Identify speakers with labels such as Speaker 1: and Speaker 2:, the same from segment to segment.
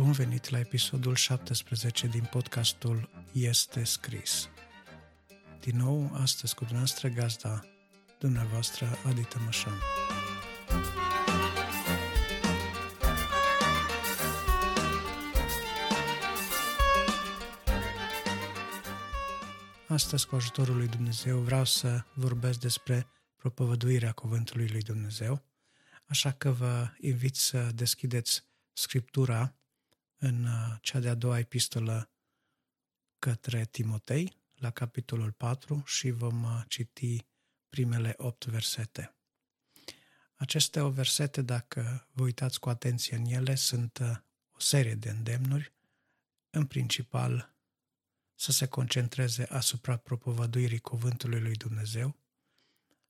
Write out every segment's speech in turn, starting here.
Speaker 1: Bun venit la episodul 17 din podcastul Este scris. Din nou, astăzi cu dumneavoastră gazda dumneavoastră Adi Tămășan. Astăzi, cu ajutorul lui Dumnezeu, vreau să vorbesc despre propovăduirea Cuvântului lui Dumnezeu, așa că vă invit să deschideți Scriptura în uh, cea de-a doua epistolă către Timotei, la capitolul 4 și vom uh, citi primele opt versete. Aceste o versete, dacă vă uitați cu atenție în ele, sunt uh, o serie de îndemnuri, în principal să se concentreze asupra propovăduirii cuvântului lui Dumnezeu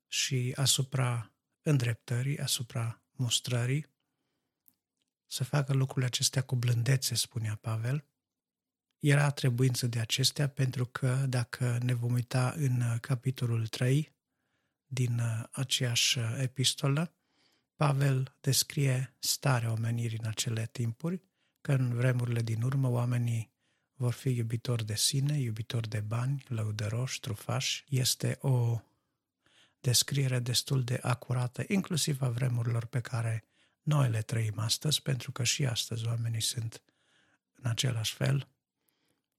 Speaker 1: și asupra îndreptării, asupra mustrării, să facă lucrurile acestea cu blândețe, spunea Pavel. Era trebuință de acestea pentru că dacă ne vom uita în capitolul 3 din aceeași epistolă, Pavel descrie starea omenirii în acele timpuri, că în vremurile din urmă oamenii vor fi iubitori de sine, iubitori de bani, lăudăroși, trufași. Este o descriere destul de acurată, inclusiv a vremurilor pe care noi le trăim astăzi, pentru că și astăzi oamenii sunt în același fel.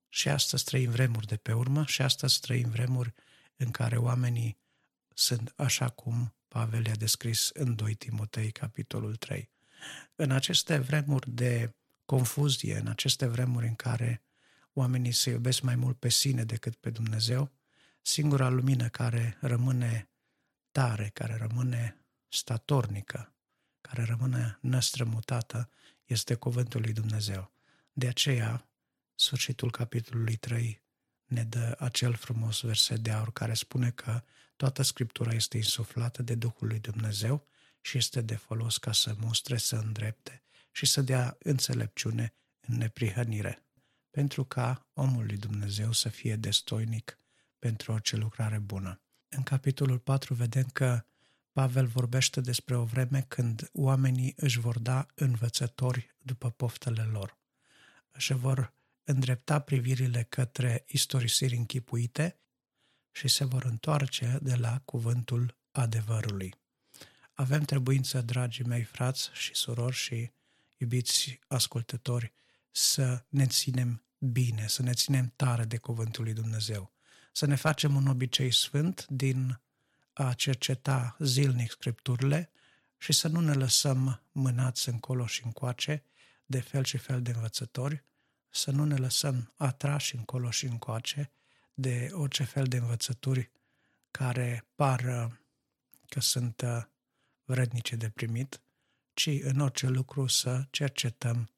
Speaker 1: Și astăzi trăim vremuri de pe urmă și astăzi trăim vremuri în care oamenii sunt așa cum Pavel i-a descris în 2 Timotei, capitolul 3. În aceste vremuri de confuzie, în aceste vremuri în care oamenii se iubesc mai mult pe sine decât pe Dumnezeu, singura lumină care rămâne tare, care rămâne statornică, care rămâne năstrămutată, este cuvântul lui Dumnezeu. De aceea, sfârșitul capitolului 3 ne dă acel frumos verset de aur care spune că toată Scriptura este insuflată de Duhul lui Dumnezeu și este de folos ca să mustre, să îndrepte și să dea înțelepciune în neprihănire, pentru ca omul lui Dumnezeu să fie destoinic pentru orice lucrare bună. În capitolul 4 vedem că Pavel vorbește despre o vreme când oamenii își vor da învățători după poftele lor. Își vor îndrepta privirile către istorisiri închipuite și se vor întoarce de la cuvântul adevărului. Avem trebuință, dragii mei frați și surori și iubiți ascultători, să ne ținem bine, să ne ținem tare de cuvântul lui Dumnezeu, să ne facem un obicei sfânt din a cerceta zilnic scripturile și să nu ne lăsăm mânați încolo și încoace de fel și fel de învățători, să nu ne lăsăm atrași încolo și încoace de orice fel de învățături care par că sunt uh, vrednice de primit, ci în orice lucru să cercetăm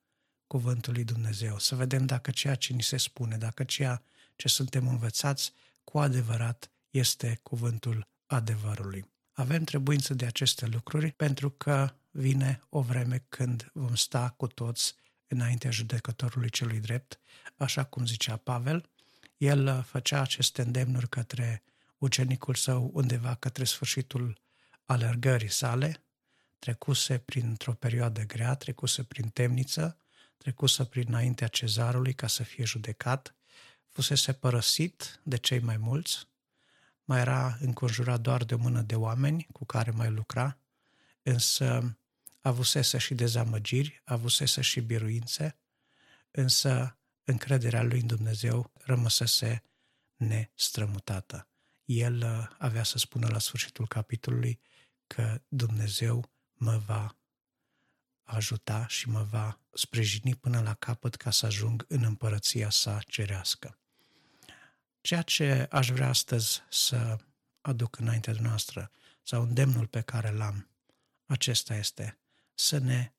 Speaker 1: cuvântul lui Dumnezeu, să vedem dacă ceea ce ni se spune, dacă ceea ce suntem învățați cu adevărat este cuvântul adevărului. Avem trebuință de aceste lucruri pentru că vine o vreme când vom sta cu toți înaintea judecătorului celui drept, așa cum zicea Pavel. El făcea aceste îndemnuri către ucenicul său undeva către sfârșitul alergării sale, trecuse printr-o perioadă grea, trecuse prin temniță, trecuse prin înaintea cezarului ca să fie judecat, fusese părăsit de cei mai mulți, mai era înconjurat doar de o mână de oameni cu care mai lucra, însă avusese și dezamăgiri, avusese și biruințe, însă încrederea lui în Dumnezeu rămăsese nestrămutată. El uh, avea să spună la sfârșitul capitolului că Dumnezeu mă va ajuta și mă va sprijini până la capăt ca să ajung în împărăția sa cerească. Ceea ce aș vrea astăzi să aduc înaintea noastră, sau îndemnul pe care l-am, acesta este să ne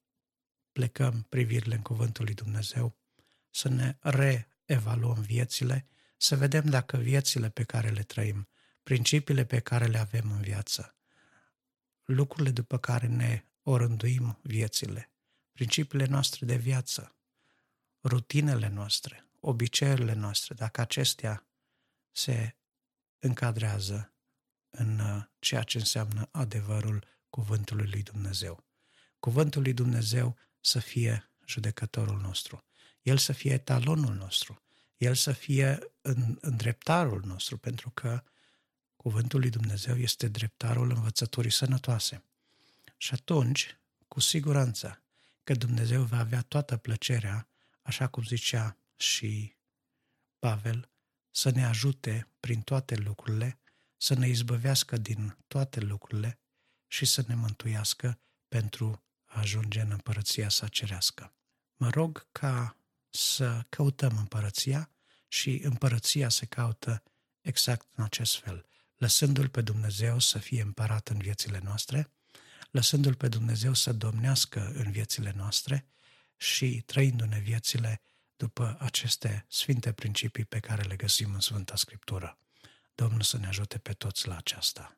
Speaker 1: plecăm privirile în Cuvântul lui Dumnezeu, să ne reevaluăm viețile, să vedem dacă viețile pe care le trăim, principiile pe care le avem în viață, lucrurile după care ne orânduim viețile, principiile noastre de viață, rutinele noastre, obiceiurile noastre, dacă acestea se încadrează în uh, ceea ce înseamnă adevărul cuvântului lui Dumnezeu. Cuvântul lui Dumnezeu să fie judecătorul nostru, El să fie etalonul nostru, El să fie în, în dreptarul nostru, pentru că cuvântul lui Dumnezeu este dreptarul învățăturii sănătoase. Și atunci, cu siguranță, că Dumnezeu va avea toată plăcerea, așa cum zicea și Pavel, să ne ajute prin toate lucrurile, să ne izbăvească din toate lucrurile și să ne mântuiască pentru a ajunge în împărăția sa cerească. Mă rog ca să căutăm împărăția și împărăția se caută exact în acest fel, lăsându-L pe Dumnezeu să fie împărat în viețile noastre, lăsându-L pe Dumnezeu să domnească în viețile noastre și trăindu-ne viețile după aceste sfinte principii pe care le găsim în Sfânta Scriptură. Domnul să ne ajute pe toți la aceasta.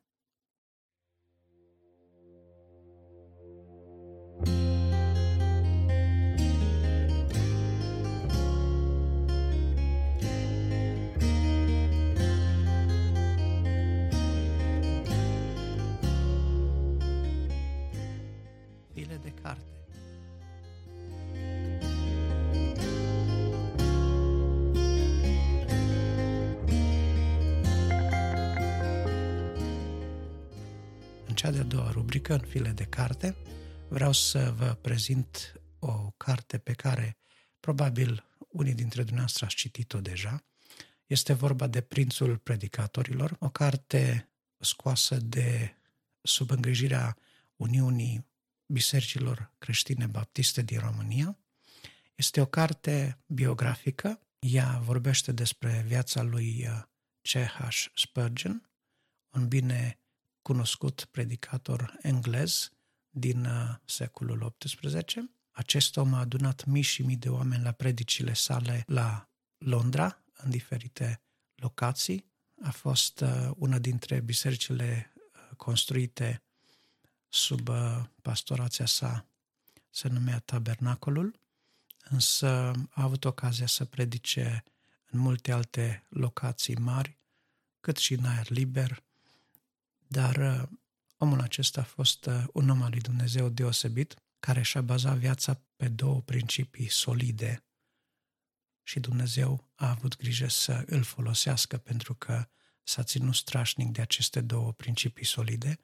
Speaker 1: Cea de-a doua rubrică, în file de carte, vreau să vă prezint o carte pe care probabil unii dintre dumneavoastră ați citit-o deja. Este vorba de Prințul Predicatorilor, o carte scoasă de sub îngrijirea Uniunii Bisericilor Creștine Baptiste din România. Este o carte biografică. Ea vorbește despre viața lui C.H. Spurgeon, un bine cunoscut predicator englez din uh, secolul XVIII. Acest om a adunat mii și mii de oameni la predicile sale la Londra, în diferite locații. A fost uh, una dintre bisericile uh, construite sub pastorația sa, se numea Tabernacolul, însă a avut ocazia să predice în multe alte locații mari, cât și în aer liber, dar uh, omul acesta a fost uh, un om al lui Dumnezeu deosebit, care și-a bazat viața pe două principii solide și Dumnezeu a avut grijă să îl folosească pentru că s-a ținut strașnic de aceste două principii solide.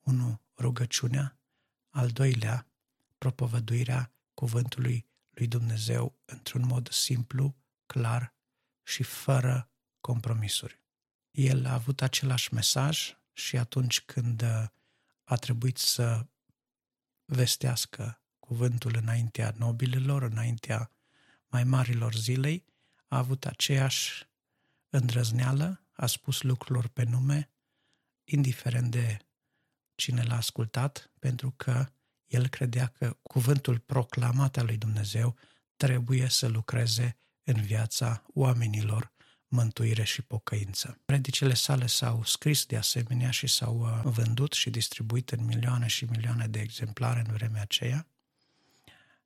Speaker 1: Unu, rugăciunea, al doilea, propovăduirea cuvântului lui Dumnezeu într-un mod simplu, clar și fără compromisuri. El a avut același mesaj, și atunci când uh, a trebuit să vestească cuvântul înaintea nobililor, înaintea mai marilor zilei, a avut aceeași îndrăzneală, a spus lucrurilor pe nume, indiferent de cine l-a ascultat, pentru că el credea că cuvântul proclamat al lui Dumnezeu trebuie să lucreze în viața oamenilor mântuire și pocăință. Predicile sale s-au scris de asemenea și s-au uh, vândut și distribuit în milioane și milioane de exemplare în vremea aceea.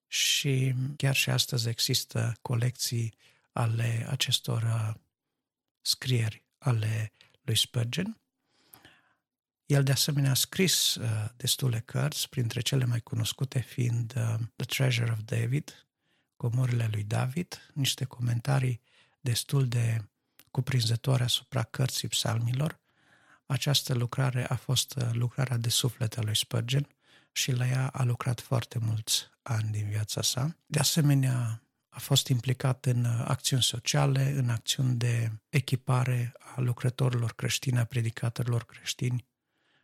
Speaker 1: Și chiar și astăzi există colecții ale acestor uh, scrieri ale lui Spurgeon. El de asemenea a scris uh, destule cărți, printre cele mai cunoscute fiind uh, The Treasure of David, Comorile lui David, niște comentarii destul de cuprinzătoare asupra cărții psalmilor. Această lucrare a fost uh, lucrarea de suflet a lui Spurgeon și la ea a lucrat foarte mulți ani din viața sa. De asemenea, a fost implicat în uh, acțiuni sociale, în acțiuni de echipare a lucrătorilor creștini, a predicatorilor creștini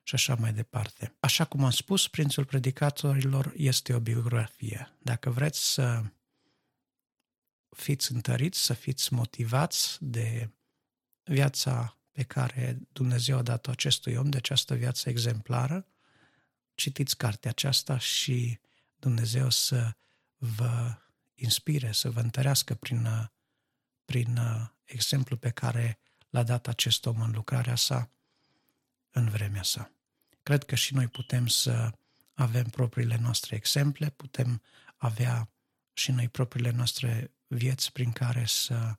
Speaker 1: și așa mai departe. Așa cum am spus, Prințul Predicatorilor este o biografie. Dacă vreți să fiți întăriți, să fiți motivați de viața pe care Dumnezeu a dat-o acestui om, de această viață exemplară, citiți cartea aceasta și Dumnezeu să vă inspire, să vă întărească prin, prin exemplu pe care l-a dat acest om în lucrarea sa, în vremea sa. Cred că și noi putem să avem propriile noastre exemple, putem avea și noi propriile noastre vieți prin care să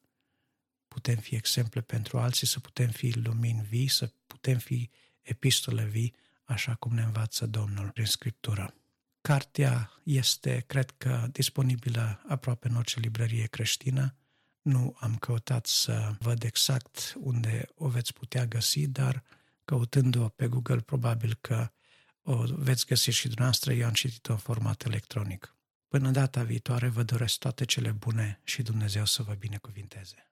Speaker 1: putem fi exemple pentru alții, să putem fi lumini vii, să putem fi epistole vii, așa cum ne învață Domnul prin Scriptură. Cartea este, cred că, disponibilă aproape în orice librărie creștină. Nu am căutat să văd exact unde o veți putea găsi, dar căutând-o pe Google, probabil că o veți găsi și dumneavoastră. Eu am citit-o în format electronic. Până data viitoare, vă doresc toate cele bune și Dumnezeu să vă binecuvinteze.